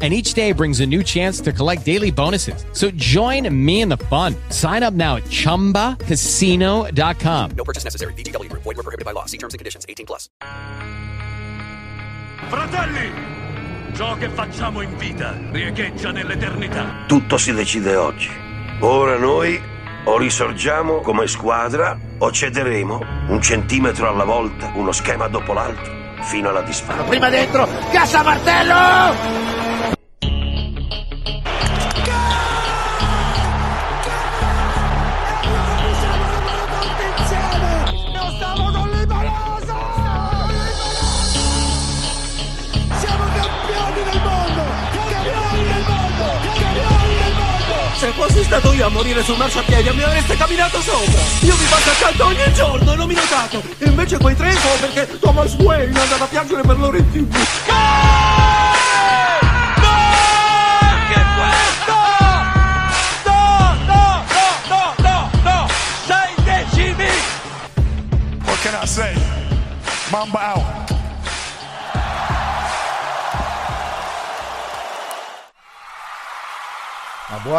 and each day brings a new chance to collect daily bonuses. So join me in the fun. Sign up now at ChumbaCasino.com. No purchase necessary. VGW Group. Void were prohibited by law. See terms and conditions. 18 plus. Fratelli, ciò che facciamo in vita riecheggia nell'eternità. Tutto si decide oggi. Ora noi o risorgiamo come squadra o cederemo un centimetro alla volta, uno schema dopo l'altro, fino alla disfatta. Prima dentro, cassa martello! Stato io a morire sul marciapiede mi avreste camminato sopra. Io vi passo accanto ogni giorno e non mi notate. E invece quei tre sono perché Thomas Wayne andava a piangere per loro in tv. What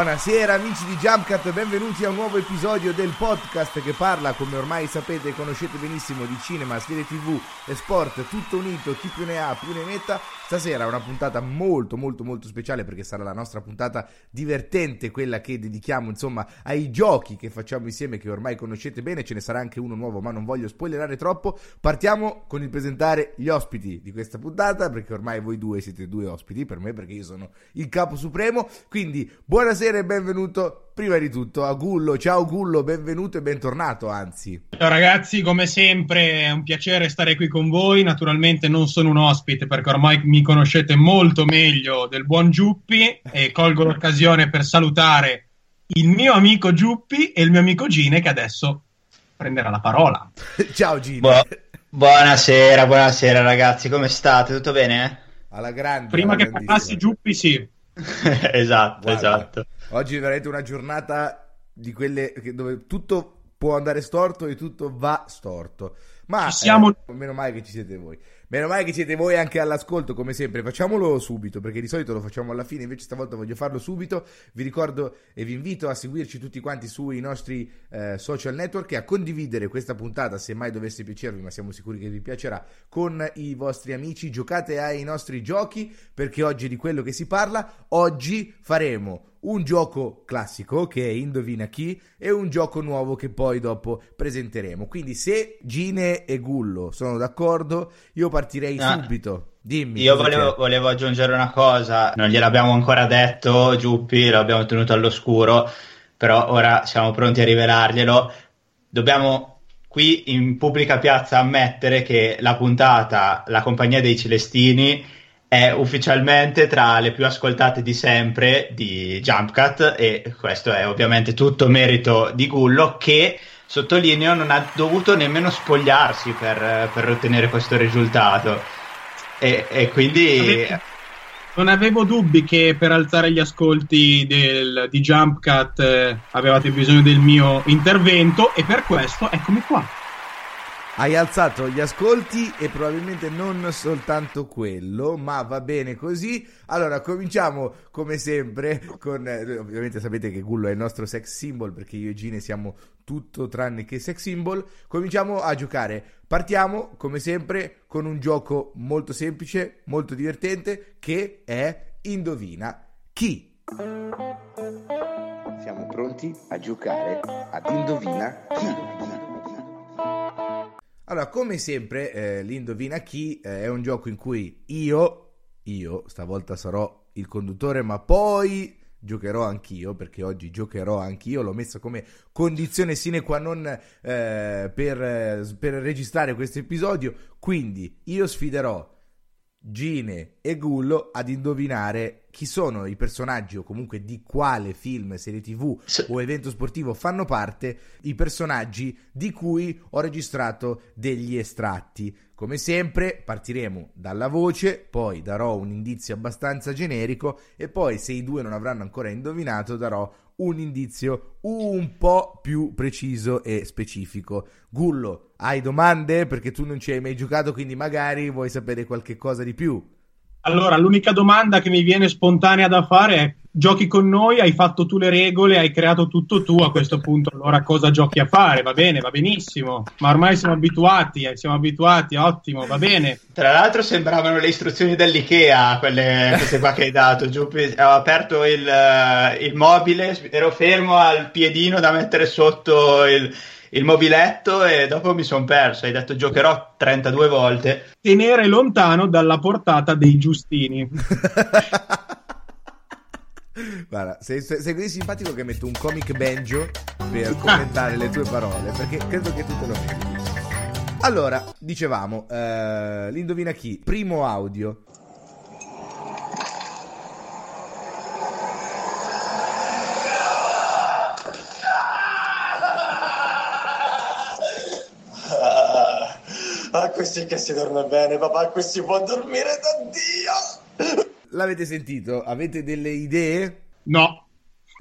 buonasera amici di Jumpcat, benvenuti a un nuovo episodio del podcast che parla, come ormai sapete e conoscete benissimo, di cinema, serie tv e sport, tutto unito, chi più ne ha più ne metta. Stasera è una puntata molto molto molto speciale perché sarà la nostra puntata divertente, quella che dedichiamo insomma ai giochi che facciamo insieme che ormai conoscete bene, ce ne sarà anche uno nuovo ma non voglio spoilerare troppo. Partiamo con il presentare gli ospiti di questa puntata perché ormai voi due siete due ospiti per me perché io sono il capo supremo, quindi buonasera e benvenuto prima di tutto a Gullo. Ciao Gullo, benvenuto e bentornato anzi. Ciao ragazzi, come sempre è un piacere stare qui con voi. Naturalmente non sono un ospite perché ormai mi conoscete molto meglio del buon Giuppi e colgo l'occasione per salutare il mio amico Giuppi e il mio amico Gine che adesso prenderà la parola. Ciao Gine. Bu- buonasera, buonasera ragazzi, come state? Tutto bene? Alla grande. Prima alla che parlassi Giuppi, sì. esatto, Guarda, esatto. Oggi è veramente una giornata di quelle che- dove tutto può andare storto e tutto va storto. Ma Ci siamo- eh, meno male che ci siete voi. Meno male che siete voi anche all'ascolto, come sempre. Facciamolo subito, perché di solito lo facciamo alla fine, invece stavolta voglio farlo subito. Vi ricordo e vi invito a seguirci tutti quanti sui nostri eh, social network e a condividere questa puntata, se mai dovesse piacervi, ma siamo sicuri che vi piacerà, con i vostri amici. Giocate ai nostri giochi, perché oggi è di quello che si parla. Oggi faremo un gioco classico che è Indovina chi e un gioco nuovo che poi dopo presenteremo. Quindi se Gine e Gullo sono d'accordo, io partirei Ah. subito. Dimmi. Io volevo, volevo aggiungere una cosa, non gliel'abbiamo ancora detto, Giuppi, l'abbiamo tenuto all'oscuro, però ora siamo pronti a rivelarglielo. Dobbiamo qui in pubblica piazza ammettere che la puntata La compagnia dei Celestini è ufficialmente tra le più ascoltate di sempre di Jumpcat e questo è ovviamente tutto merito di Gullo che sottolineo non ha dovuto nemmeno spogliarsi per, per ottenere questo risultato e, e quindi Non avevo dubbi che per alzare gli ascolti del- di Jumpcat eh, avevate bisogno del mio intervento e per questo eccomi qua. Hai alzato gli ascolti e probabilmente non soltanto quello, ma va bene così. Allora, cominciamo come sempre con... eh, ovviamente sapete che Gullo è il nostro sex symbol perché io e Gine siamo tutto tranne che sex symbol. Cominciamo a giocare. Partiamo come sempre con un gioco molto semplice, molto divertente che è Indovina chi. Siamo pronti a giocare ad Indovina chi. Allora, come sempre, eh, l'Indovina chi eh, è un gioco in cui io, io stavolta sarò il conduttore, ma poi giocherò anch'io, perché oggi giocherò anch'io, l'ho messa come condizione sine qua non eh, per, eh, per registrare questo episodio, quindi io sfiderò Gine e Gullo ad indovinare chi sono i personaggi o comunque di quale film, serie tv o evento sportivo fanno parte i personaggi di cui ho registrato degli estratti. Come sempre partiremo dalla voce, poi darò un indizio abbastanza generico e poi se i due non avranno ancora indovinato darò un indizio un po' più preciso e specifico. Gullo, hai domande? Perché tu non ci hai mai giocato, quindi magari vuoi sapere qualche cosa di più. Allora, l'unica domanda che mi viene spontanea da fare è: giochi con noi, hai fatto tu le regole, hai creato tutto tu, a questo punto allora cosa giochi a fare? Va bene, va benissimo, ma ormai siamo abituati, eh, siamo abituati, ottimo, va bene. Tra l'altro sembravano le istruzioni dell'IKEA, quelle queste qua che hai dato. Giù, ho aperto il, eh, il mobile, ero fermo al piedino da mettere sotto il, il mobiletto e dopo mi sono perso. Hai detto giocherò 32 volte. Tenere lontano dalla portata dei giustini. Guarda, sei, sei così simpatico che metto un comic banjo per commentare le tue parole, perché credo che tu te lo meriti. Allora, dicevamo, eh, l'indovina chi? Primo audio. Ah, questi che si dorme bene, papà, qui si può dormire da Dio. L'avete sentito? Avete delle idee? No,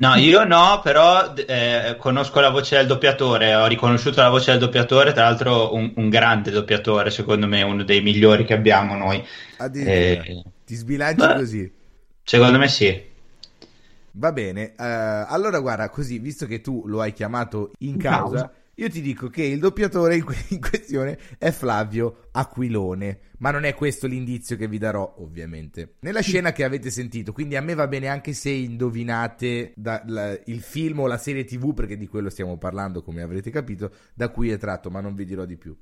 No, io no, però eh, conosco la voce del doppiatore, ho riconosciuto la voce del doppiatore, tra l'altro un, un grande doppiatore, secondo me uno dei migliori che abbiamo noi. Eh, Ti sbilanci beh. così. secondo me sì. Va bene, eh, allora guarda, così, visto che tu lo hai chiamato in In causa, causa. Io ti dico che il doppiatore in, que- in questione è Flavio Aquilone, ma non è questo l'indizio che vi darò, ovviamente. Nella scena che avete sentito, quindi a me va bene anche se indovinate da- la- il film o la serie TV, perché di quello stiamo parlando, come avrete capito, da cui è tratto, ma non vi dirò di più.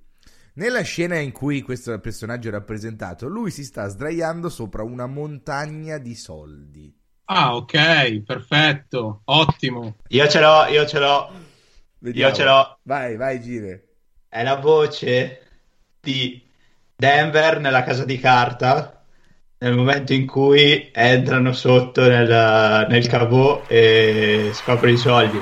Nella scena in cui questo personaggio è rappresentato, lui si sta sdraiando sopra una montagna di soldi. ah, ok, perfetto, ottimo. Io ce l'ho, io ce l'ho, Vediamo. io ce l'ho. Vai, vai, Gire. È la voce di Denver nella casa di carta nel momento in cui entrano sotto nel, nel cavò e scoprono i soldi.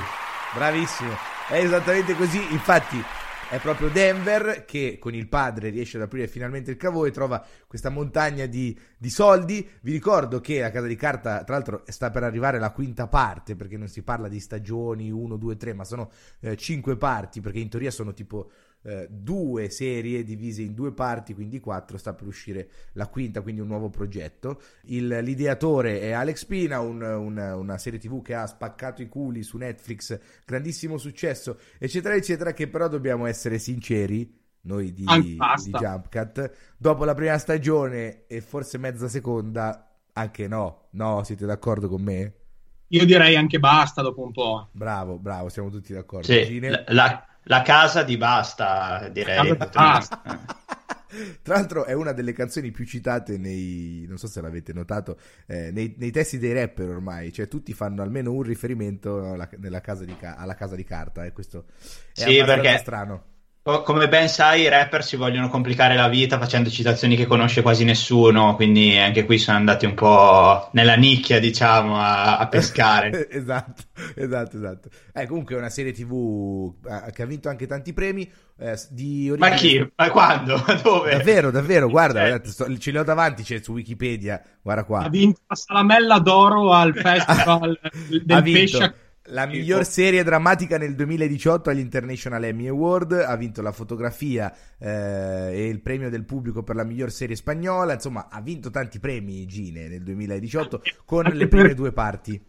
Bravissimo. È esattamente così. Infatti, è proprio Denver che con il padre riesce ad aprire finalmente il cavò e trova questa montagna di, di soldi. Vi ricordo che la casa di carta, tra l'altro, sta per arrivare la quinta parte perché non si parla di stagioni 1, 2, 3, ma sono eh, cinque parti perché in teoria sono tipo eh, due serie divise in due parti, quindi quattro, sta per uscire la quinta, quindi un nuovo progetto. Il- l'ideatore è Alex Pina, un- un- una serie tv che ha spaccato i culi su Netflix, grandissimo successo, eccetera, eccetera, che però dobbiamo essere sinceri. Noi di, di. Jump Cut, dopo la prima stagione e forse mezza seconda, anche no, no, siete d'accordo con me? Io direi anche basta dopo un po'. Bravo, bravo, siamo tutti d'accordo. Sì, la, la- la casa di basta, direi. Basta. Tra l'altro è una delle canzoni più citate nei, non so se l'avete notato, eh, nei, nei testi dei rapper ormai, cioè tutti fanno almeno un riferimento alla, nella casa di alla casa di carta e questo è Sì, abbastanza perché- strano. Co- Come ben sai, i rapper si vogliono complicare la vita facendo citazioni che conosce quasi nessuno, quindi anche qui sono andati un po' nella nicchia, diciamo, a, a pescare. esatto, esatto, esatto. Eh, comunque è una serie tv eh, che ha vinto anche tanti premi eh, di origine... Ma chi? Ma quando? Ma dove? Davvero, davvero, guarda, Eh. guarda, sto- ce li ho davanti, c'è su Wikipedia, guarda qua. Ha vinto la salamella d'oro al festival del pesce. La miglior serie drammatica nel 2018 agli International Emmy Award, ha vinto la fotografia eh, e il premio del pubblico per la miglior serie spagnola, insomma ha vinto tanti premi Gine nel 2018 con Anche le per- prime due parti.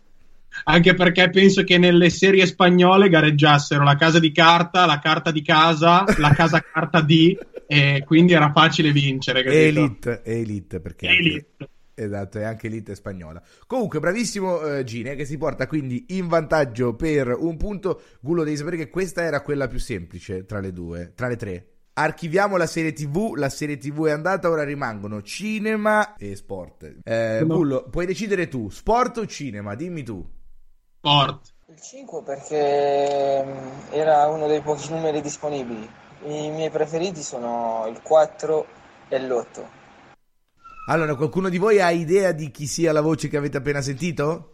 Anche perché penso che nelle serie spagnole gareggiassero la casa di carta, la carta di casa, la casa carta D, e quindi era facile vincere. capito? Elite, Elite perché anche- Elite. Esatto, è anche Elite spagnola. Comunque, bravissimo eh, Gine che si porta quindi in vantaggio per un punto. Gullo devi sapere che questa era quella più semplice tra le due, tra le tre. Archiviamo la serie TV, la serie TV è andata, ora rimangono cinema e sport. Eh, No. Gullo, puoi decidere tu, sport o cinema? Dimmi tu. Sport. Il 5 perché mm, era uno dei pochi numeri disponibili. I miei preferiti sono il 4 e l'8. Allora, qualcuno di voi ha idea di chi sia la voce che avete appena sentito?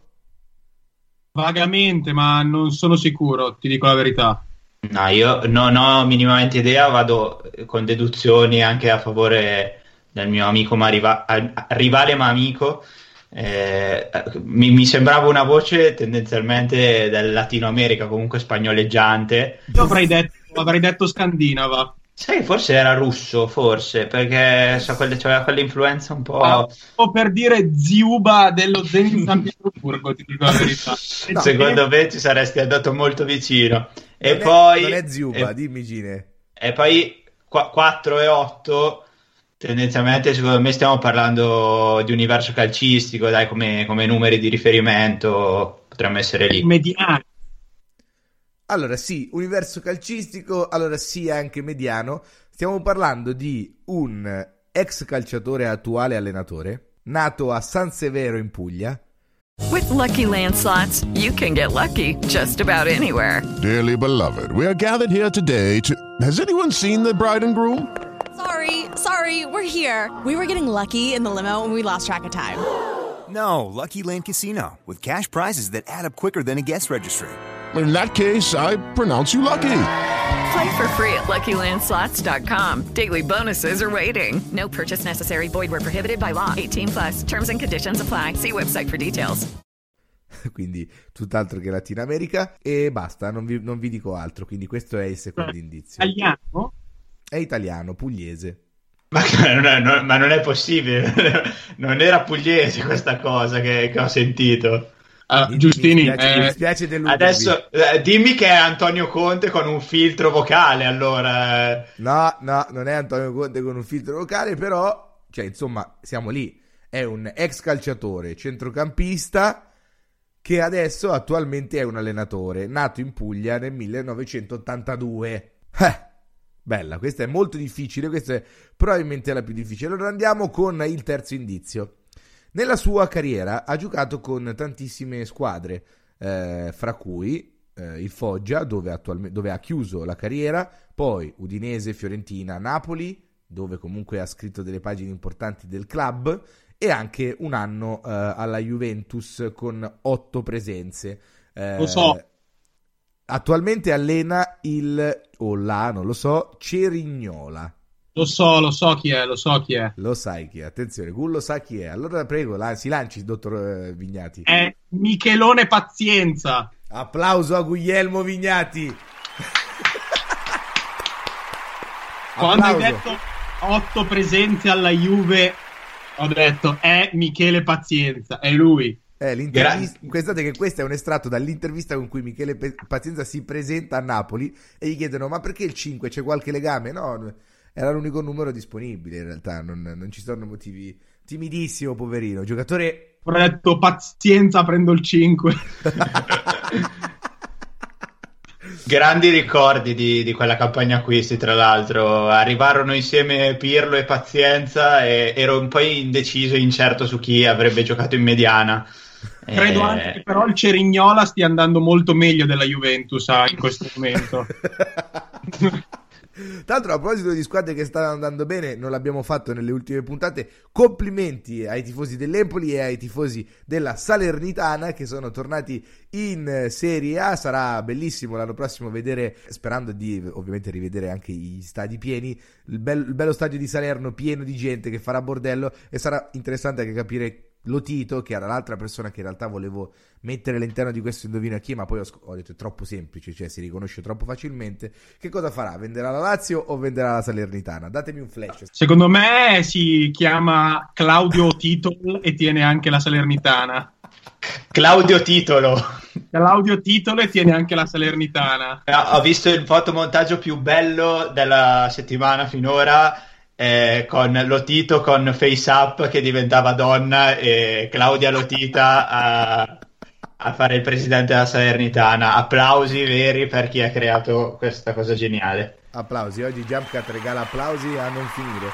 Vagamente, ma non sono sicuro, ti dico la verità. No, io non ho minimamente idea, vado con deduzioni anche a favore del mio amico ma riva- rivale ma amico. Eh, mi, mi, sembrava una voce tendenzialmente del Latino America, comunque spagnoleggiante. Io avrei detto, avrei detto scandinava. Sai, forse era russo, forse, perché so, quelle, c'aveva quell'influenza un po'... Ah, o per dire Ziuba dello Zenit San Pietroburgo, ti dico la verità. no, Secondo me ci saresti andato molto vicino. E non poi... È, non è Ziuba, e, dimmi Gine. E poi 4 e 8, tendenzialmente secondo me stiamo parlando di universo calcistico, dai, come, come numeri di riferimento potremmo essere lì. Mediani. Allora sì, universo calcistico, allora sì anche mediano. Stiamo parlando di un ex calciatore attuale allenatore, nato a San Severo in Puglia. With lucky landslots, you can get lucky just about anywhere. Dearly beloved, we are gathered here today to. Has anyone seen the bride and groom? Sorry, sorry, we're here. We were getting lucky in the limo and we lost track of time. No, Lucky Land Casino, with cash prizes that add up quicker than a guest registry in that case, I pronounce you lucky. Play for free at LuckyLandSlots.com. Daily bonuses are waiting. No purchase necessary. Void were prohibited by law. 18 plus. Terms and conditions apply. See website for details. quindi tutt'altro che Latino America e basta, non vi, non vi dico altro. Quindi questo è il secondo indizio. Italiano? È italiano, pugliese. Ma non, è, non, ma non è possibile, non era pugliese questa cosa che, che ho sentito. Uh, Giustini, mi dispiace, eh, mi dispiace adesso eh, dimmi che è Antonio Conte con un filtro vocale. Allora, no, no, non è Antonio Conte con un filtro vocale, però, cioè, insomma, siamo lì. È un ex calciatore, centrocampista che adesso attualmente è un allenatore, nato in Puglia nel 1982. Eh, bella, questa è molto difficile, questa è probabilmente la più difficile. Allora andiamo con il terzo indizio. Nella sua carriera ha giocato con tantissime squadre, eh, fra cui eh, il Foggia, dove, dove, ha chiuso la carriera, poi Udinese, Fiorentina, Napoli, dove comunque ha scritto delle pagine importanti del club, e anche un anno eh, alla Juventus con otto presenze. Eh, lo so. Attualmente allena il, o la, non lo so, Cerignola. Lo so, lo so chi è, lo so chi è. Lo sai chi è, attenzione, Gullo sa chi è. Allora prego, la, si lanci, dottor eh, Vignati. È Michelone Pazienza. Applauso a Guglielmo Vignati. Quando hai detto otto presenze alla Juve, ho detto è Michele Pazienza, è lui. Eh, l'intervista... Pensate che questo è un estratto dall'intervista con cui Michele Pazienza si presenta a Napoli e gli chiedono ma perché il 5 c'è qualche legame? No, era l'unico numero disponibile in realtà, non, non ci sono motivi. Timidissimo, poverino, giocatore. Ho detto pazienza, prendo il 5. Grandi ricordi di, di, quella campagna acquisti, tra l'altro. Arrivarono insieme Pirlo e Pazienza e ero un po' indeciso e incerto su chi avrebbe giocato in mediana. Credo eh... anche che però il Cerignola stia andando molto meglio della Juventus ah, in questo momento. Tra l'altro, a proposito di squadre che stanno andando bene, non l'abbiamo fatto nelle ultime puntate. Complimenti ai tifosi dell'Empoli e ai tifosi della Salernitana che sono tornati in Serie A. Sarà bellissimo l'anno prossimo vedere, sperando di ovviamente rivedere anche gli stadi pieni, il, bel, il bello stadio di Salerno pieno di gente che farà bordello e sarà interessante anche capire Lotito, che era l'altra persona che in realtà volevo mettere all'interno di questo indovino a chi, ma poi ho, ho, detto è troppo semplice, cioè si riconosce troppo facilmente. Che cosa farà? Venderà la Lazio o venderà la Salernitana? Datemi un flash. Secondo me si chiama Claudio Titolo e tiene anche la Salernitana. Claudio Titolo. Claudio Titolo e tiene anche la Salernitana. ho visto il fotomontaggio più bello della settimana finora eh, con Lotito con Face Up che diventava donna e Claudia Lotita a, a, fare il presidente della Salernitana. Applausi veri per chi ha creato questa cosa geniale. Applausi, oggi Jumpcat regala applausi a non finire.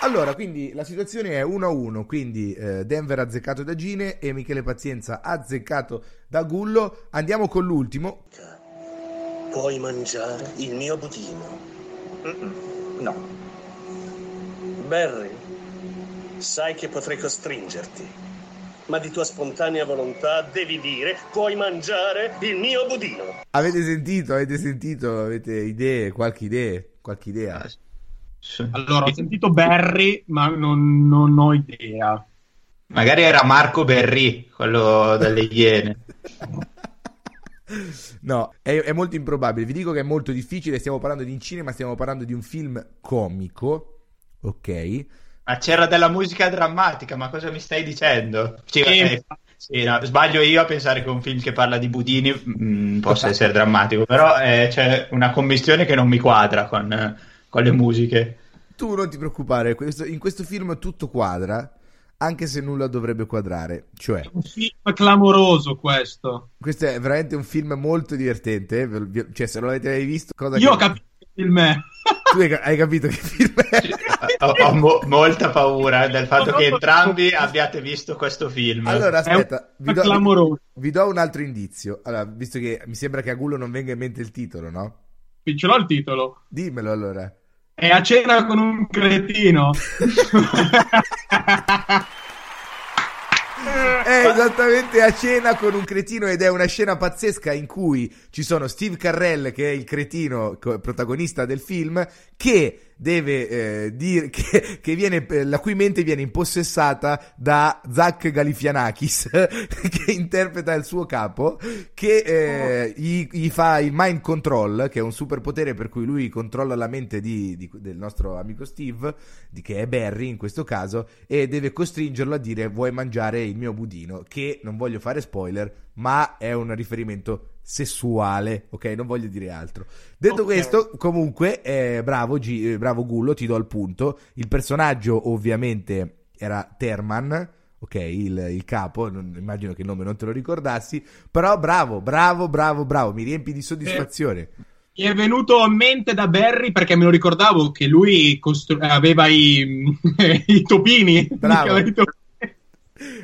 Allora, quindi la situazione è 1-1, quindi eh, Denver azzeccato da Gine e Michele Pazienza azzeccato da Gullo. Andiamo con l'ultimo. Puoi mangiare il mio budino? Mm-mm. No. Barry, Sai che potrei costringerti, ma di tua spontanea volontà devi dire puoi mangiare il mio budino. Avete sentito? Avete sentito? Avete idee? Qualche idea? Qualche idea? Allora, ho sentito Barry, ma non, non ho idea. Magari era Marco Berri, quello delle Iene. No, è, è molto improbabile. Vi dico che è molto difficile. Stiamo parlando di cinema, stiamo parlando di un film comico. Ok. Ma c'era della musica drammatica, ma cosa mi stai dicendo? Sì, Eh, sì, no, sbaglio io a pensare che un film che parla di budini mm, possa essere drammatico, però eh, c'è una commistione che non mi quadra con, con le musiche. Tu non ti preoccupare, questo- in questo film tutto quadra, anche se nulla dovrebbe quadrare. Cioè, Un film clamoroso questo. questo è veramente un film molto divertente. Cioè, se non l'avete mai visto, cosa Io ho che- capito che film è. Tu hai, hai capito che film è? Ho, ho mo- molta paura del fatto che entrambi abbiate visto questo film. Allora, aspetta, vi do, vi do un altro indizio. Allora, visto che mi sembra che a Gullo non venga in mente il titolo, no? Ce l'ho il titolo. Dimmelo allora. È a cena con un cretino. Esattamente a cena con un cretino ed è una scena pazzesca in cui ci sono Steve Carrell, che è il cretino protagonista del film, che deve eh, dire che, che viene, la cui mente viene impossessata da Zach Galifianakis, che interpreta il suo capo, che eh, gli, gli fa il mind control, che è un superpotere per cui lui controlla la mente di- di- del nostro amico Steve, di- che è Barry in questo caso, e deve costringerlo a dire vuoi mangiare il mio budino, che non voglio fare spoiler, ma è un riferimento sessuale, ok? Non voglio dire altro. Detto Ok. questo, comunque, eh, bravo, Gi- eh, bravo Gullo, ti do il punto. Il personaggio ovviamente era Terman, ok, il, il capo, non- immagino che il nome non te lo ricordassi, però bravo, bravo, bravo, bravo, mi riempi di soddisfazione. Mi è venuto in mente da Barry perché me lo ricordavo che lui costru- aveva i, i topini. Bravo.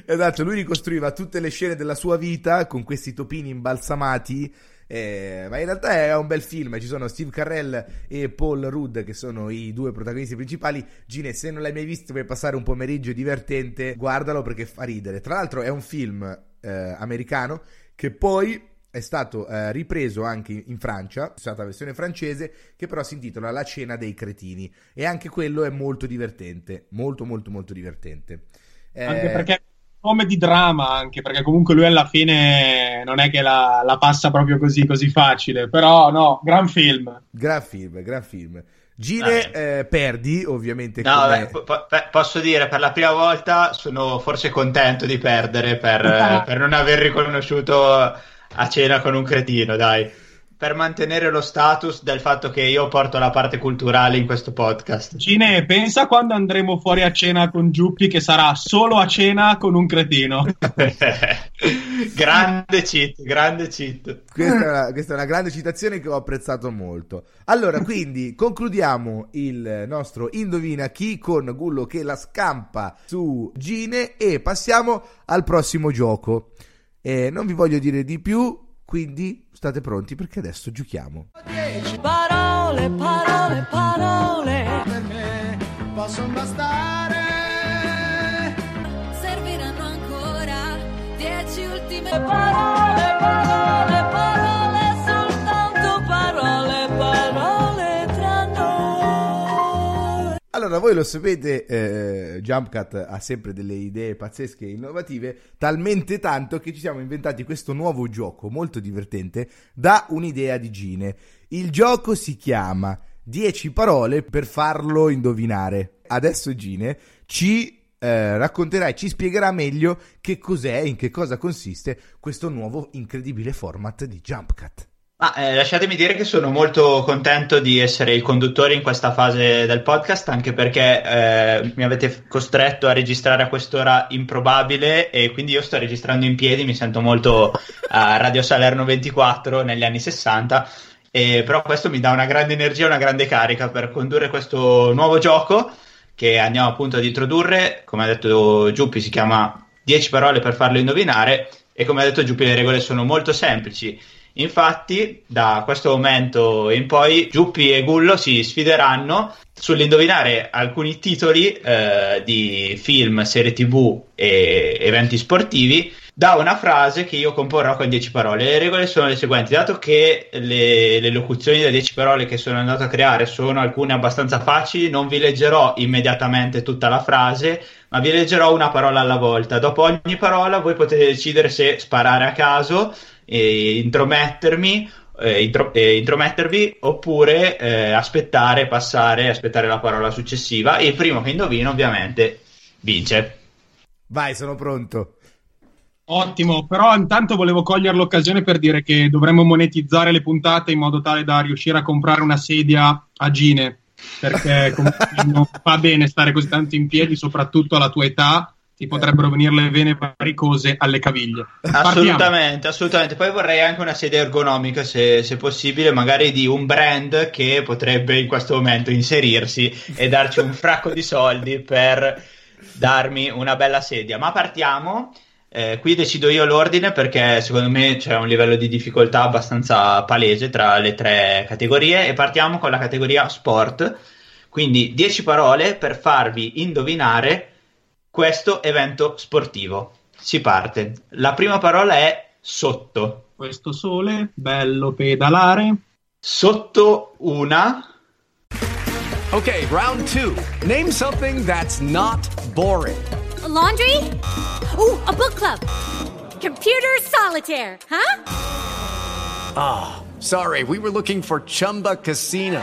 Esatto, lui ricostruiva tutte le scene della sua vita con questi topini imbalsamati. eh, ma in realtà è un bel film. Ci sono Steve Carrell e Paul Rudd che sono i due protagonisti principali. Gine, se non l'hai mai visto, vuoi passare un pomeriggio divertente, guardalo perché fa ridere. Tra l'altro, è un film eh, americano che poi è stato eh, ripreso anche in Francia, è stata la versione francese, che però si intitola La cena dei cretini. E anche quello è molto divertente, molto molto molto divertente. Eh, Anche perché è un nome di drama, anche perché comunque lui alla fine non è che la, la passa proprio così, così facile. Però no, gran film. Gran film, gran film. Gine, eh, perdi ovviamente. No, vabbè, po- po- posso dire, per la prima volta sono forse contento di perdere per, eh, per non aver riconosciuto a cena con un cretino, dai. Per mantenere lo status del fatto che io porto la parte culturale in questo podcast. Cine, pensa quando andremo fuori a cena con Giuppi che sarà solo a cena con un cretino. grande cheat, grande cheat. Questa è, una, questa è una grande citazione che ho apprezzato molto. Allora, quindi concludiamo il nostro Indovina chi con Gullo che la scampa su Gine e passiamo al prossimo gioco. Eh, non vi voglio dire di più, quindi state pronti perché adesso giochiamo. Parole, parole, parole per me possono bastare. Serviranno ancora dieci ultime parole, parole, Allora, voi lo sapete, eh, Jumpcat ha sempre delle idee pazzesche e innovative, talmente tanto che ci siamo inventati questo nuovo gioco molto divertente da un'idea di Gine. Il gioco si chiama 10 parole per farlo indovinare. Adesso Gine ci eh, racconterà e ci spiegherà meglio che cos'è, in che cosa consiste questo nuovo incredibile format di Jumpcat. Ma eh, lasciatemi dire che sono molto contento di essere il conduttore in questa fase del podcast, anche perché eh, mi avete costretto a registrare a quest'ora improbabile e quindi io sto registrando in piedi, mi sento molto a Radio Salerno 24 negli anni 60, e, però questo mi dà una grande energia, una grande carica per condurre questo nuovo gioco che andiamo appunto ad introdurre, come ha detto Giuppi si chiama 10 parole per farlo indovinare e come ha detto Giuppi le regole sono molto semplici. Infatti, da questo momento in poi, Giuppi e Gullo si sfideranno sull'indovinare alcuni titoli eh, di film, serie tv e eventi sportivi da una frase che io comporrò con 10 parole. Le regole sono le seguenti: dato che le, le locuzioni da 10 parole che sono andato a creare sono alcune abbastanza facili, non vi leggerò immediatamente tutta la frase, ma vi leggerò una parola alla volta. Dopo ogni parola voi potete decidere se sparare a caso e intromettermi eh, intro- eh, intromettervi oppure eh, aspettare, passare, aspettare la parola successiva. E il primo che indovina, ovviamente, vince. Vai, sono pronto. Ottimo, però intanto volevo cogliere l'occasione per dire che dovremmo monetizzare le puntate in modo tale da riuscire a comprare una sedia a Gine, perché non va bene stare così tanto in piedi, soprattutto alla tua età, ti potrebbero venire le vene varicose alle caviglie. Partiamo. Assolutamente, assolutamente. Poi vorrei anche una sedia ergonomica, se, se possibile, magari di un brand che potrebbe in questo momento inserirsi e darci un fracco di soldi per darmi una bella sedia. Ma partiamo. Eh, qui decido io l'ordine perché secondo me c'è un livello di difficoltà abbastanza palese tra le tre categorie e partiamo con la categoria sport. Quindi 10 parole per farvi indovinare questo evento sportivo. Si parte. La prima parola è sotto. Questo sole, bello pedalare. Sotto una. Okay, round two. Name something that's not boring. A laundry? Ooh, a book club. Computer solitaire, huh? Ah, sorry, we were looking for Chumba Casino.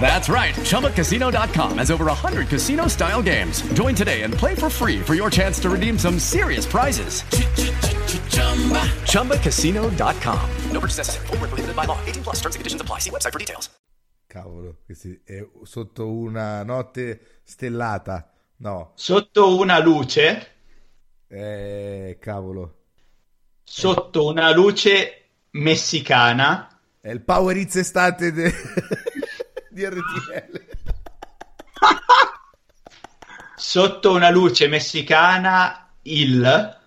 That's right. ChumbaCasino.com has over 100 casino style games. Join today and play for free for your chance to redeem some serious prizes. ChumbaCasino.com. No purchase necessary. Void where prohibited by law. 18 plus terms and conditions apply. See website for details. Cavolo, questi è sotto una notte stellata. No. Sotto una luce. Eh, cavolo. Sotto una luce messicana. È il Power Hits estate de- di RTL. Sotto una luce messicana il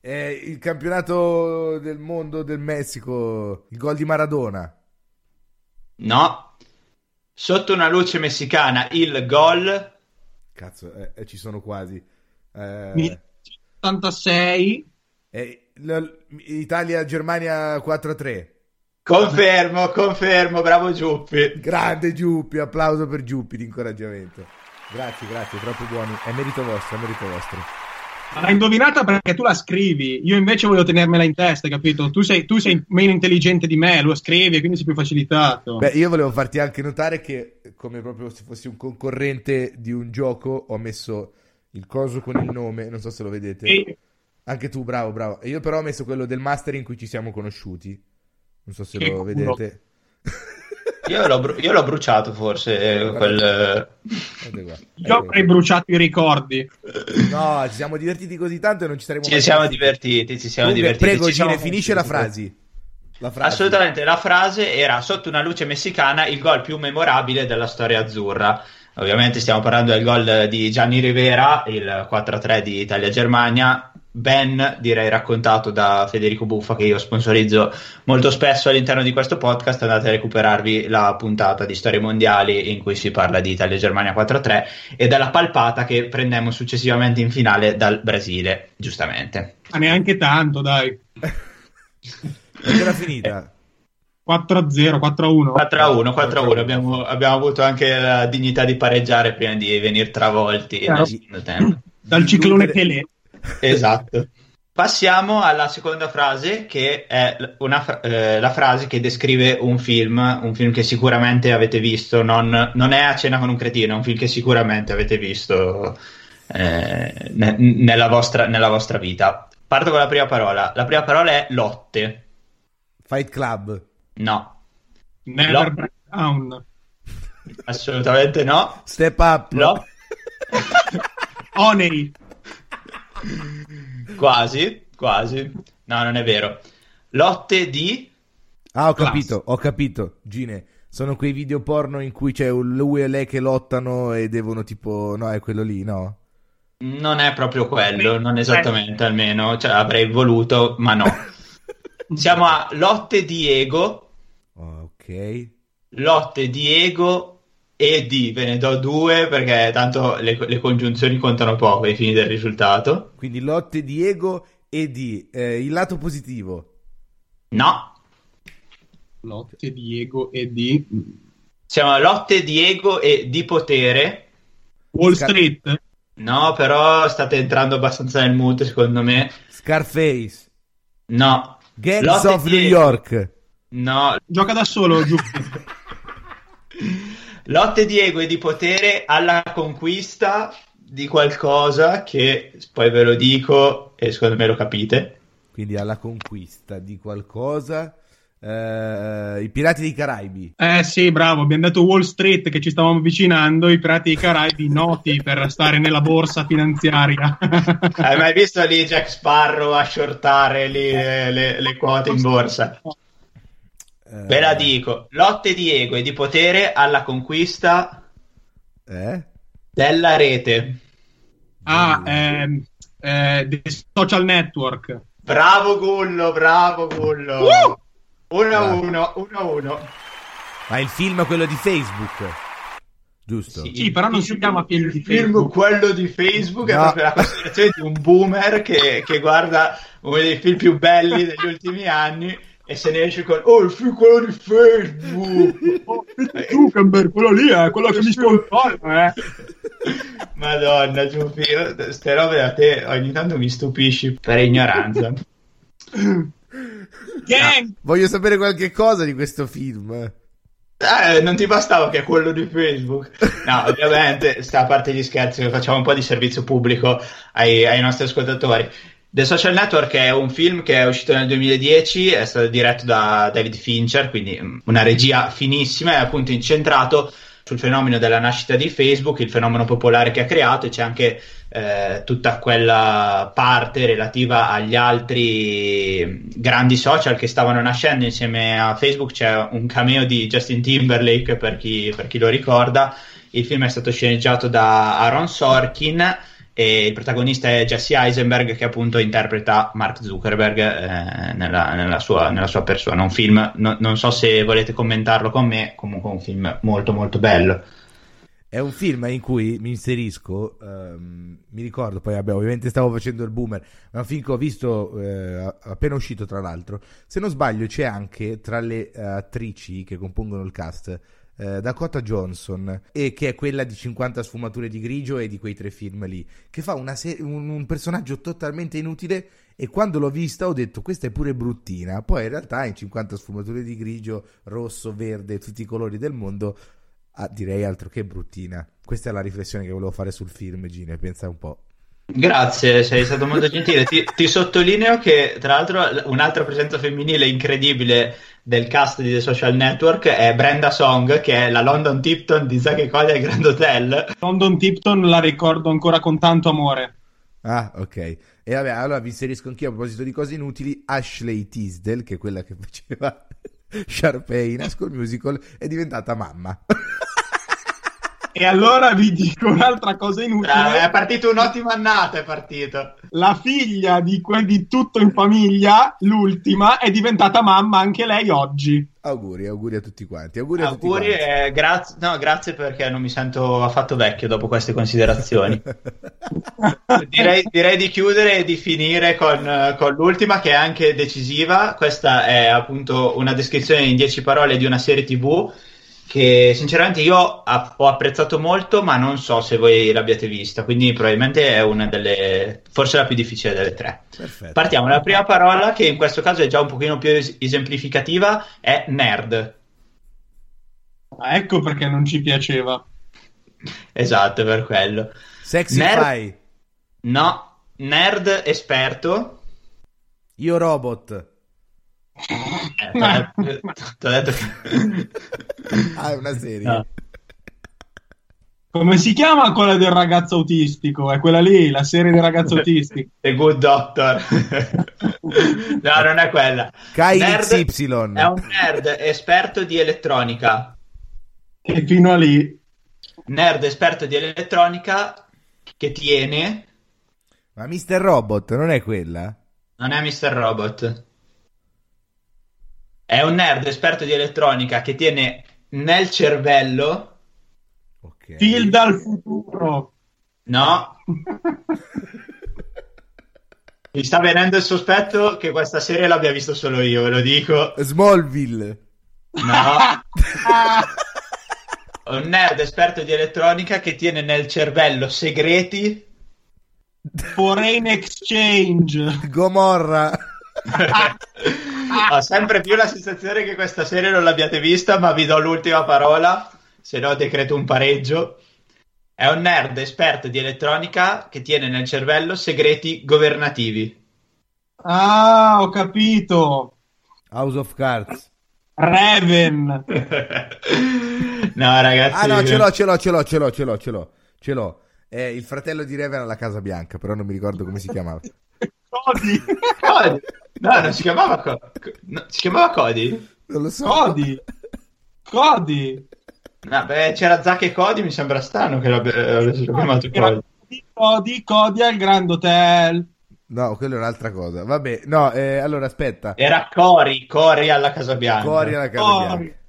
È il campionato del mondo del Messico, il gol di Maradona. No. Sotto una luce messicana il gol Cazzo, eh, eh, ci sono quasi. Eh, 86. eh, l- Italia-Germania 4-3. Confermo, confermo, bravo Giuppi. Grande Giuppi, applauso per Giuppi di incoraggiamento. Grazie, grazie, troppo buoni. È merito vostro, è merito vostro. L'hai indovinata perché tu la scrivi, io invece voglio tenermela in testa, capito? Tu sei, tu sei meno intelligente di me, lo scrivi e quindi sei più facilitato. Beh, io volevo farti anche notare che, come proprio se fossi un concorrente di un gioco, ho messo il coso con il nome, non so se lo vedete. E- Anche tu, bravo, bravo. E io però ho messo quello del master in cui ci siamo conosciuti. Non so se Che lo culo. vedete. Io l'ho, bru- io l'ho bruciato forse eh, quel... Qua. Io avrei bruciato i ricordi. No, ci siamo divertiti così tanto e non ci saremo Ci mai siamo divertiti. ci siamo Comunque, divertiti. Prego, ci Gine, finisce la frase. La frase. Assolutamente, la frase era sotto una luce messicana il gol più memorabile della storia azzurra. Ovviamente stiamo parlando del gol di Gianni Rivera, il 4-3 di Italia-Germania, ben direi raccontato da Federico Buffa che io sponsorizzo molto spesso all'interno di questo podcast. Andate a recuperarvi la puntata di Storie Mondiali in cui si parla di Italia-Germania 4-3 e della palpata che prendemmo successivamente in finale dal Brasile, giustamente. Ma neanche tanto, dai. Era finita. 4-0, 4-1. 4-1, 4-1. Abbiamo, abbiamo avuto anche la dignità di pareggiare prima di venire travolti nel secondo tempo. Dal ciclone Pelé. Esatto. Passiamo alla seconda frase, che è una fra- eh, la frase che descrive un film, un film che sicuramente avete visto, non, non è A cena con un cretino, è un film che sicuramente avete visto eh, ne- nella, vostra, nella vostra vita. Parto con la prima parola. La prima parola è lotte. Fight Club. No, Never Lo- Break Down. assolutamente no. Step Up. No, Oneri. Quasi, quasi. No, non è vero. Lotte di... Ah, ho Class. capito, ho capito. Gine, sono quei video porno in cui c'è lui e lei che lottano e devono tipo... No, è quello lì, no? Non è proprio quello, non esattamente almeno, cioè avrei voluto, ma no. Siamo a lotte di ego, Ok. lotte di ego e di, ve ne do due perché tanto le, le congiunzioni contano poco ai fini del risultato. Quindi lotte di ego e di eh, il lato positivo. No, Lotte di ego e di siamo a lotte di ego e di potere. Wall Scar- Street. No, però state entrando abbastanza nel mood secondo me. Scarface. No. Gangs Lotte of New. York. No, Gioca da solo, giù. lotte di ego e di potere alla conquista di qualcosa che poi ve lo dico e secondo me lo capite. Quindi alla conquista di qualcosa. Eh, I Pirati dei Caraibi. Eh sì, bravo, abbiamo detto Wall Street che ci stavamo avvicinando, i pirati dei Caraibi noti per stare nella borsa finanziaria. Hai mai visto lì Jack Sparrow a shortare lì le, le- le quote in borsa? Eh, Ve la dico, lotte di ego e di potere alla conquista Eh? della rete. ah, ehm, eh, Social Network. Bravo Gullo, bravo Gullo. Uh! 1 a 1, 1 a 1. Ma il film è quello di Facebook. Giusto? Sì, però non si chiama film di Il film, quello di Facebook, è No. proprio la considerazione di un boomer che, che guarda uno dei film più belli degli ultimi anni e se ne esce con Oh, il film quello di Facebook! Oh, Zuckerberg, quello lì è quello che mi sponsora, eh. Madonna, Giuffi, io- ste robe da te ogni tanto mi stupisci per ignoranza. Gang! Voglio sapere qualche cosa di questo film. Eh, non ti bastava che è quello di Facebook? No, ovviamente, sta a parte gli scherzi, facciamo un po' di servizio pubblico ai, ai nostri ascoltatori. The Social Network è un film che è uscito nel 2010, è stato diretto da David Fincher, quindi mm, una regia finissima, è appunto incentrato sul fenomeno della nascita di Facebook, il fenomeno popolare che ha creato e c'è anche eh, tutta quella parte relativa agli altri grandi social che stavano nascendo insieme a Facebook. C'è un cameo di Justin Timberlake per chi, per chi lo ricorda. Il film è stato sceneggiato da Aaron Sorkin e il protagonista è Jesse Eisenberg che appunto interpreta Mark Zuckerberg eh, nella, nella sua, nella sua persona. Un film, no- non so se volete commentarlo con me, comunque un film molto molto bello. È un film in cui mi inserisco, ehm, mi ricordo, poi vabbè, ovviamente stavo facendo il boomer, ma è un film che ho visto eh, appena uscito tra l'altro. Se non sbaglio c'è anche tra le eh, attrici che compongono il cast eh, Dakota Johnson, e che è quella di 50 sfumature di grigio e di quei tre film lì, che fa se- un, un personaggio totalmente inutile e quando l'ho vista ho detto questa è pure bruttina, poi in realtà in 50 sfumature di grigio, rosso, verde, tutti i colori del mondo Ah, direi altro che bruttina. Questa è la riflessione che volevo fare sul film, Gine. Pensa un po'. Grazie, sei stato molto gentile. Ti, ti sottolineo che, tra l'altro, un'altra presenza femminile incredibile del cast di The Social Network è Brenda Song, che è la London Tipton di Zack e Cody al Grand Hotel. London Tipton la ricordo ancora con tanto amore. Ah, ok. E vabbè, allora vi inserisco anch'io a proposito di cose inutili. Ashley Tisdale, che è quella che faceva Sharpay in School Musical, è diventata mamma. E allora vi dico un'altra cosa inutile. Ah, è partito un'ottima annata, è partito. La figlia di quel di tutto in famiglia, l'ultima, è diventata mamma anche lei oggi. auguri, auguri a tutti quanti. Auguri, a tutti Auguri quanti. e grazie, no, grazie perché non mi sento affatto vecchio dopo queste considerazioni. direi, direi di chiudere e di finire con, eh, con l'ultima che è anche decisiva. Questa è appunto una descrizione in 10 parole di una serie TV che sinceramente io ho apprezzato molto, ma non so se voi l'abbiate vista, quindi probabilmente è una delle, forse la più difficile delle tre. Perfetto. Partiamo, la prima parola che in questo caso è già un pochino più es- esemplificativa è nerd. Ah, ecco perché non ci piaceva. Esatto, per quello. Sexy Nerd- Pie. No, nerd esperto. Io Robot. Eh, detto- t'ho detto che- Ah, è una serie. No. Come si chiama quella del ragazzo autistico? È quella lì, la serie del ragazzo autistico. The Good Doctor. no, non è quella. Kyle Nerd- XY. È un nerd esperto di elettronica. E fino a lì. Nerd esperto di elettronica che tiene Ma Mr. Robot non è quella? Non è Mr. Robot. È un nerd esperto di elettronica che tiene nel cervello. Phil dal futuro. No. Mi sta venendo il sospetto che questa serie l'abbia visto solo io, ve lo dico. Smallville. No. un nerd esperto di elettronica che tiene nel cervello segreti. Foreign exchange. Gomorra. Ho sempre più la sensazione che questa serie non l'abbiate vista, ma vi do l'ultima parola, se no decreto un pareggio. È un nerd esperto di elettronica che tiene nel cervello segreti governativi. Ah, ho capito. House of Cards. Raven. no, ragazzi. Ah no, ce l'ho, ce l'ho, ce l'ho, ce l'ho, ce l'ho, ce l'ho. Ce l'ho. È il fratello di Raven alla Casa Bianca, però non mi ricordo come si chiamava. Cody. Cody. No, non si chiamava Cody. No, si chiamava Cody? Non lo so. Cody. Cody. No, beh, c'era Zack e Cody, mi sembra strano che l'abbia- l'avessero chiamato Cody. Cody, Cody al Grand Hotel. No, quello è un'altra cosa. Vabbè, no, eh, allora aspetta. Era Cory, Cory alla Casa Bianca. Cori alla Casa Cori. Bianca.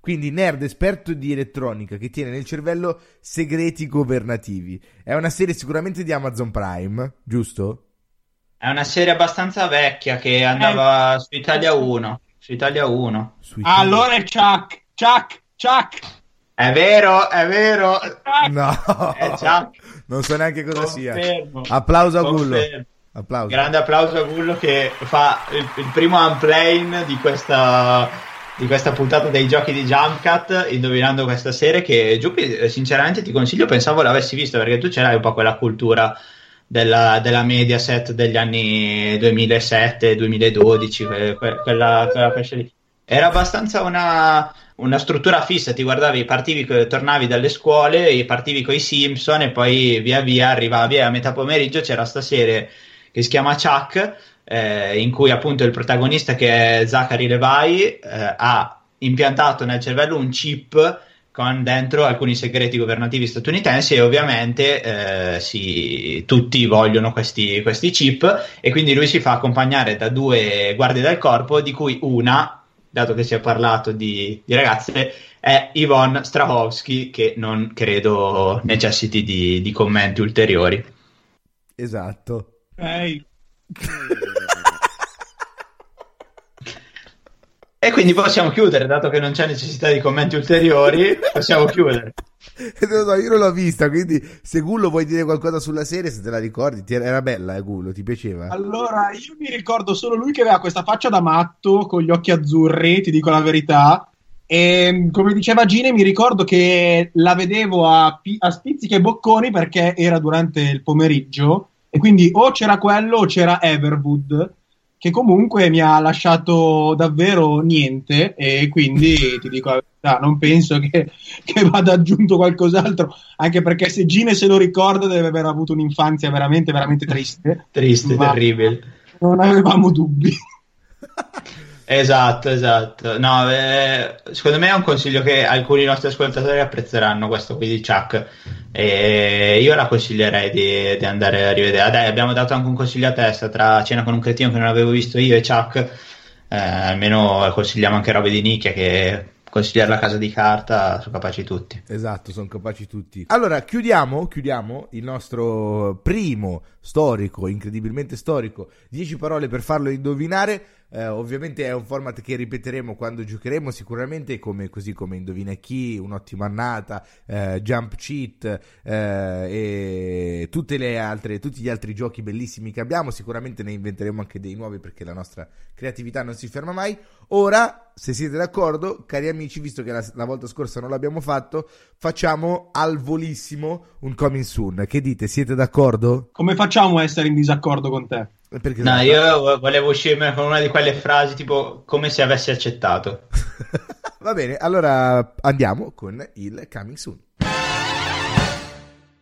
Quindi nerd esperto di elettronica che tiene nel cervello segreti governativi. È una serie sicuramente di Amazon Prime, giusto? È una serie abbastanza vecchia che andava su Italia 1. Su Italia 1. Allora è Chuck. Chuck. Chuck. È vero, è vero. No, È Chuck. non so neanche cosa sia. Confermo. Applauso a Gullo. Applauso. Grande applauso a Gullo che fa il, il primo unplane di questa, di questa puntata dei giochi di Jump Cut indovinando questa serie che Giuppi eh, sinceramente ti consiglio, pensavo l'avessi vista perché tu ce l'hai un po' quella cultura della, della Mediaset degli anni 2007-2012, que- que- quella, quella pesce lì. Era abbastanza una, una struttura fissa, ti guardavi, partivi, tornavi dalle scuole, e partivi con i Simpson e poi via via arrivavi a metà pomeriggio c'era sta serie che si chiama Chuck, eh, in cui appunto il protagonista che è Zachary Levi eh, ha impiantato nel cervello un chip con dentro alcuni segreti governativi statunitensi e ovviamente eh, si- tutti vogliono questi, questi chip e quindi lui si fa accompagnare da due guardie del corpo di cui una, dato che si è parlato di, di ragazze, è Yvonne Strahovski che non credo necessiti di, di commenti ulteriori. Esatto. Ok. E quindi possiamo chiudere, dato che non c'è necessità di commenti ulteriori, possiamo chiudere. Non lo so, io non l'ho vista, quindi se Gullo vuoi dire qualcosa sulla serie, se te la ricordi, ti- era bella, eh, Gullo, ti piaceva? Allora, io mi ricordo solo lui che aveva questa faccia da matto con gli occhi azzurri, ti dico la verità. E come diceva Gine, mi ricordo che la vedevo a, a spizzichi e bocconi perché era durante il pomeriggio. E quindi o c'era quello o c'era Everwood, che comunque mi ha lasciato davvero niente. E quindi ti dico la verità, non penso che, che vada aggiunto qualcos'altro. Anche perché se Gine se lo ricorda, deve aver avuto un'infanzia veramente, veramente triste. Triste, terribile. Non avevamo dubbi. Esatto, esatto. No, eh, secondo me è un consiglio che alcuni nostri ascoltatori apprezzeranno questo qui di Chuck. E io la consiglierei di, di andare a rivedere. Ah, dai, abbiamo dato anche un consiglio a testa tra Cena con un cretino che non avevo visto io e Chuck. Eh, almeno consigliamo anche robe di nicchia che consigliare la casa di carta sono capaci tutti. Esatto, sono capaci tutti. Allora, chiudiamo, chiudiamo il nostro primo storico, incredibilmente storico, 10 parole per farlo indovinare. Eh, ovviamente è un format che ripeteremo quando giocheremo, sicuramente come, così come Indovina chi, un'ottima annata, eh, Jump Cheat eh, e altre, tutti gli altri giochi bellissimi che abbiamo. Sicuramente ne inventeremo anche dei nuovi perché la nostra creatività non si ferma mai. Ora, se siete d'accordo, cari amici, visto che la, la volta scorsa non l'abbiamo fatto, facciamo al volissimo un coming soon. Che dite? Siete d'accordo? Come facciamo a essere in disaccordo con te? Perché No, io volevo uscirmi con una di quelle frasi tipo come se avessi accettato. Va bene, allora andiamo con il coming soon.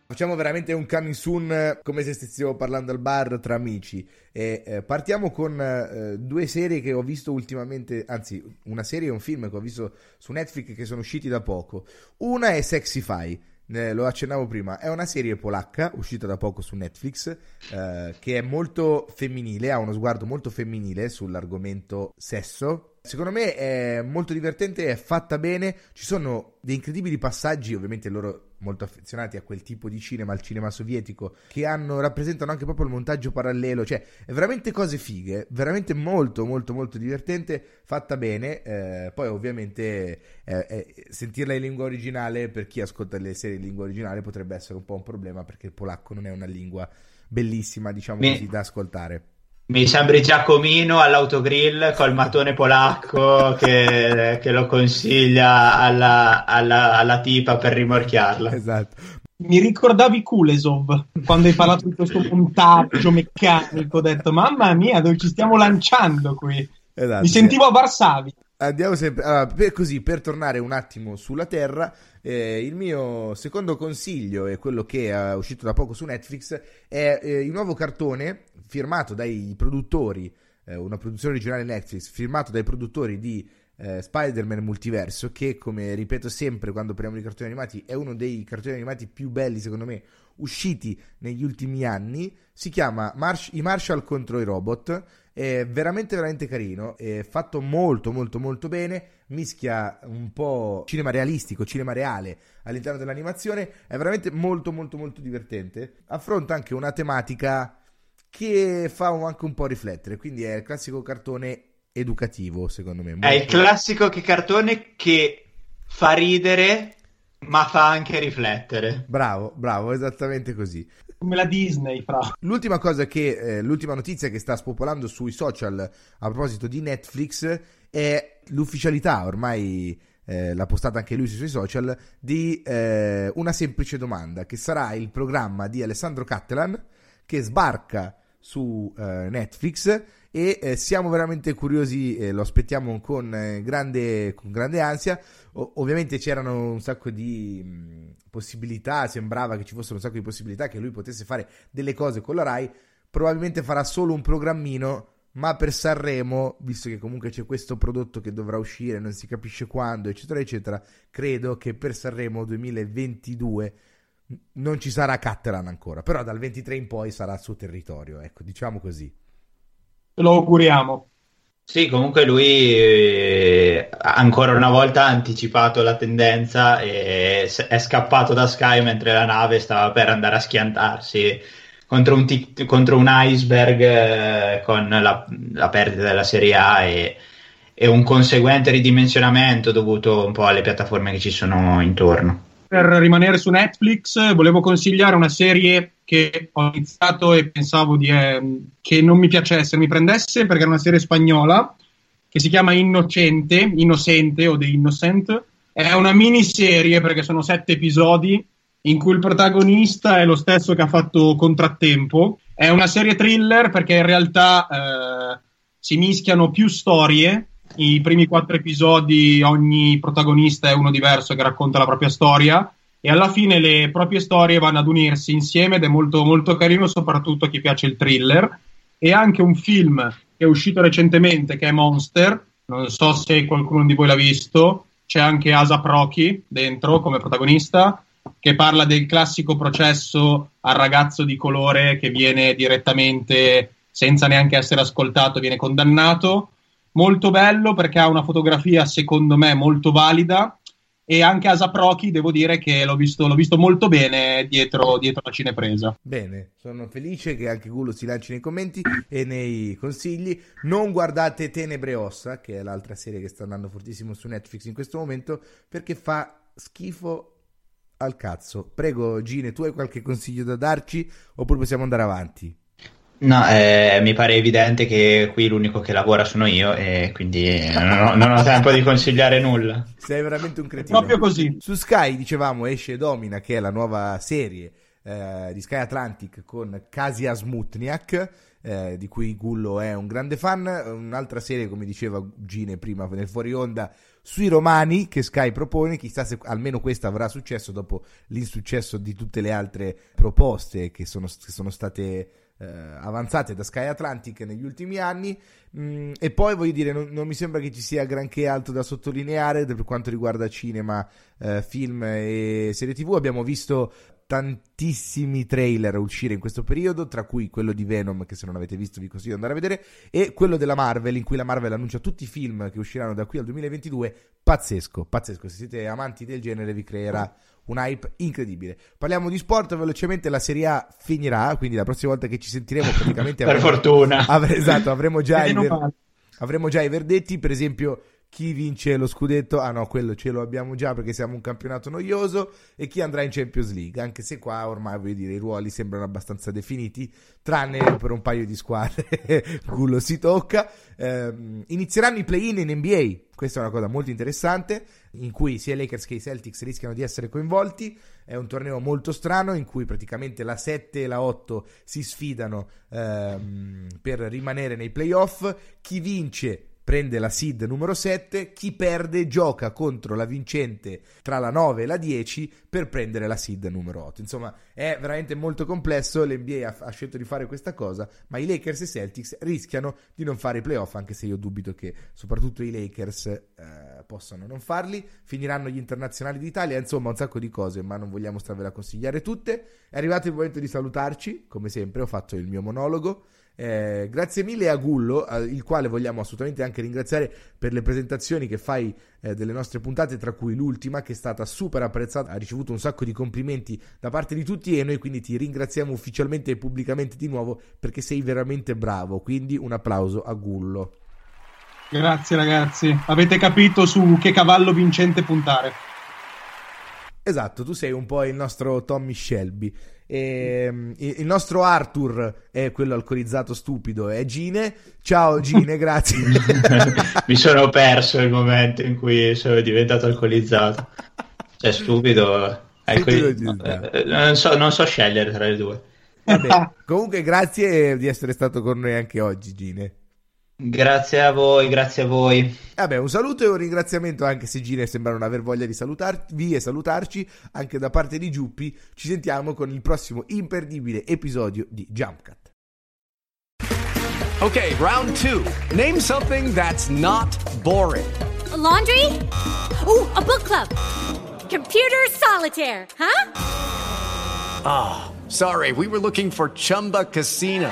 Facciamo veramente un coming soon come se stessimo parlando al bar tra amici. E, eh, partiamo con eh, due serie che ho visto ultimamente, anzi, una serie e un film che ho visto su Netflix che sono usciti da poco. Una è Sexify eh, lo accennavo prima, è una serie polacca uscita da poco su Netflix eh, che è molto femminile, ha uno sguardo molto femminile sull'argomento sesso. Secondo me è molto divertente, è fatta bene, ci sono dei incredibili passaggi, ovviamente loro molto affezionati a quel tipo di cinema, al cinema sovietico, che hanno, rappresentano anche proprio il montaggio parallelo, cioè è veramente cose fighe, veramente molto molto molto divertente, fatta bene, eh, poi ovviamente eh, eh, sentirla in lingua originale per chi ascolta le serie in lingua originale potrebbe essere un po' un problema perché il polacco non è una lingua bellissima, diciamo Mi- così, da ascoltare. Mi sembri Giacomino all'autogrill col matone polacco che, che lo consiglia alla, alla- alla tipa per rimorchiarla. Esatto. Mi ricordavi Kulesov quando hai parlato di questo montaggio meccanico. Ho detto, mamma mia, dove ci stiamo lanciando qui? Esatto. Mi sentivo a Varsavia. Andiamo sempre. Allora, per, così, per tornare un attimo sulla Terra, eh, il mio secondo consiglio è quello che è uscito da poco su Netflix. È eh, il nuovo cartone firmato dai produttori, eh, una produzione originale Netflix, firmato dai produttori di eh, Spider-Man Multiverso, che come ripeto sempre quando parliamo di cartoni animati, è uno dei cartoni animati più belli, secondo me, usciti negli ultimi anni. Si chiama Marsh- I Marshall contro i robot. È veramente, veramente carino. È fatto molto, molto, molto bene. Mischia un po' cinema realistico, cinema reale all'interno dell'animazione. È veramente molto, molto, molto divertente. Affronta anche una tematica che fa anche un po' riflettere. Quindi è il classico cartone educativo, secondo me. È il Molto- classico che cartone che fa ridere, ma fa anche riflettere. Bravo, bravo, esattamente così. Come la Disney, fra. L'ultima cosa che, eh, l'ultima notizia che sta spopolando sui social a proposito di Netflix è l'ufficialità, ormai eh, l'ha postata anche lui sui suoi social, di eh, una semplice domanda, che sarà il programma di Alessandro Cattelan che sbarca su eh, Netflix e eh, siamo veramente curiosi, eh, lo aspettiamo con, eh, grande, con grande ansia. O- ovviamente c'erano un sacco di mh, possibilità, sembrava che ci fossero un sacco di possibilità che lui potesse fare delle cose con la Rai. Probabilmente farà solo un programmino, ma per Sanremo, visto che comunque c'è questo prodotto che dovrà uscire, non si capisce quando, eccetera, eccetera, credo che per Sanremo 2022 non ci sarà Cattelan ancora, però dal 23 in poi sarà sul territorio, ecco, diciamo così. Lo auguriamo. Sì, comunque lui eh, ancora una volta ha anticipato la tendenza e s- è scappato da Sky mentre la nave stava per andare a schiantarsi contro un, tic- contro un iceberg eh, con la, la perdita della Serie A e, e un conseguente ridimensionamento dovuto un po' alle piattaforme che ci sono intorno. Per rimanere su Netflix, volevo consigliare una serie che ho iniziato e pensavo di, eh, che non mi piacesse, mi prendesse, perché era una serie spagnola che si chiama Innocente, Innocente o The Innocent. È una miniserie perché sono sette episodi in cui il protagonista è lo stesso che ha fatto Contrattempo. È una serie thriller perché in realtà eh, si mischiano più storie. I primi quattro episodi, ogni protagonista è uno diverso che racconta la propria storia. E alla fine le proprie storie vanno ad unirsi insieme ed è molto, molto carino, soprattutto a chi piace il thriller. E anche un film che è uscito recentemente che è Monster. Non so se qualcuno di voi l'ha visto. C'è anche Asa Proki dentro come protagonista che parla del classico processo al ragazzo di colore che viene direttamente, senza neanche essere ascoltato, viene condannato. Molto bello perché ha una fotografia, secondo me, molto valida. E anche Asa Proki, devo dire che l'ho visto, l'ho visto molto bene dietro, dietro la cinepresa. Bene, sono felice che anche Gulo si lanci nei commenti e nei consigli. Non guardate Tenebre Ossa, che è l'altra serie che sta andando fortissimo su Netflix in questo momento, perché fa schifo al cazzo. Prego, Gine, tu hai qualche consiglio da darci oppure possiamo andare avanti? No, eh, mi pare evidente che qui l'unico che lavora sono io e quindi non ho, non ho tempo di consigliare nulla. Sei veramente un cretino. Proprio così. Su Sky, dicevamo, esce Domina, che è la nuova serie eh, di Sky Atlantic con Kasia Smutniak, eh, di cui Gullo è un grande fan. Un'altra serie, come diceva Gine prima nel fuori onda, sui romani che Sky propone. Chissà se almeno questa avrà successo dopo l'insuccesso di tutte le altre proposte che sono, che sono state eh, avanzate da Sky Atlantic negli ultimi anni. Mm, e poi voglio dire, non, non mi sembra che ci sia granché altro da sottolineare per quanto riguarda cinema, eh, film e serie TV. Abbiamo visto tantissimi trailer a uscire in questo periodo, tra cui quello di Venom, che se non avete visto vi consiglio di andare a vedere, e quello della Marvel, in cui la Marvel annuncia tutti i film che usciranno da qui al 2022. Pazzesco, pazzesco. Se siete amanti del genere vi creerà un hype incredibile. Parliamo di sport velocemente, la Serie A finirà, quindi la prossima volta che ci sentiremo praticamente... Per avremo- fortuna. avre- esatto, avremo già, ver- avremo già i verdetti, per esempio chi vince lo scudetto, ah no, quello ce lo abbiamo già perché siamo un campionato noioso, e chi andrà in Champions League, anche se qua ormai voglio dire i ruoli sembrano abbastanza definiti, tranne per un paio di squadre, culo si tocca. Ehm, inizieranno i play-in in NBA, questa è una cosa molto interessante, in cui sia i Lakers che i Celtics rischiano di essere coinvolti. È un torneo molto strano in cui praticamente la 7 e la 8 si sfidano ehm, per rimanere nei playoff. Chi vince prende la seed numero 7, chi perde gioca contro la vincente tra la 9 e la 10 per prendere la seed numero 8. Insomma, è veramente molto complesso, l'NBA ha, ha scelto di fare questa cosa, ma i Lakers e i Celtics rischiano di non fare i playoff, anche se io dubito che soprattutto i Lakers eh, possano non farli. Finiranno gli internazionali d'Italia, insomma, un sacco di cose, ma non vogliamo starvela a consigliare tutte. È arrivato il momento di salutarci, come sempre ho fatto il mio monologo. Eh, grazie mille a Gullo, il quale vogliamo assolutamente anche ringraziare per le presentazioni che fai eh, delle nostre puntate, tra cui l'ultima che è stata super apprezzata, ha ricevuto un sacco di complimenti da parte di tutti e noi quindi ti ringraziamo ufficialmente e pubblicamente di nuovo perché sei veramente bravo, quindi un applauso a Gullo. Grazie ragazzi, avete capito su che cavallo vincente puntare. Esatto, tu sei un po' il nostro Tommy Shelby. E, il nostro Arthur è quello alcolizzato stupido, è Gine. Ciao Gine, grazie. Mi sono perso il momento in cui sono diventato alcolizzato. Cioè, stupido. eh, non, so, non so scegliere tra le due. Vabbè, comunque grazie di essere stato con noi anche oggi, Gine. Grazie a voi, grazie a voi. Vabbè, un saluto e un ringraziamento anche se Gine sembra non aver voglia di salutarvi e salutarci anche da parte di Giuppi. Ci sentiamo con il prossimo imperdibile episodio di Jump Cut. Okay, round two. Name something that's not boring. A laundry? Ooh, a book club. Computer solitaire, huh? Ah, sorry, we were looking for Chumba Casino.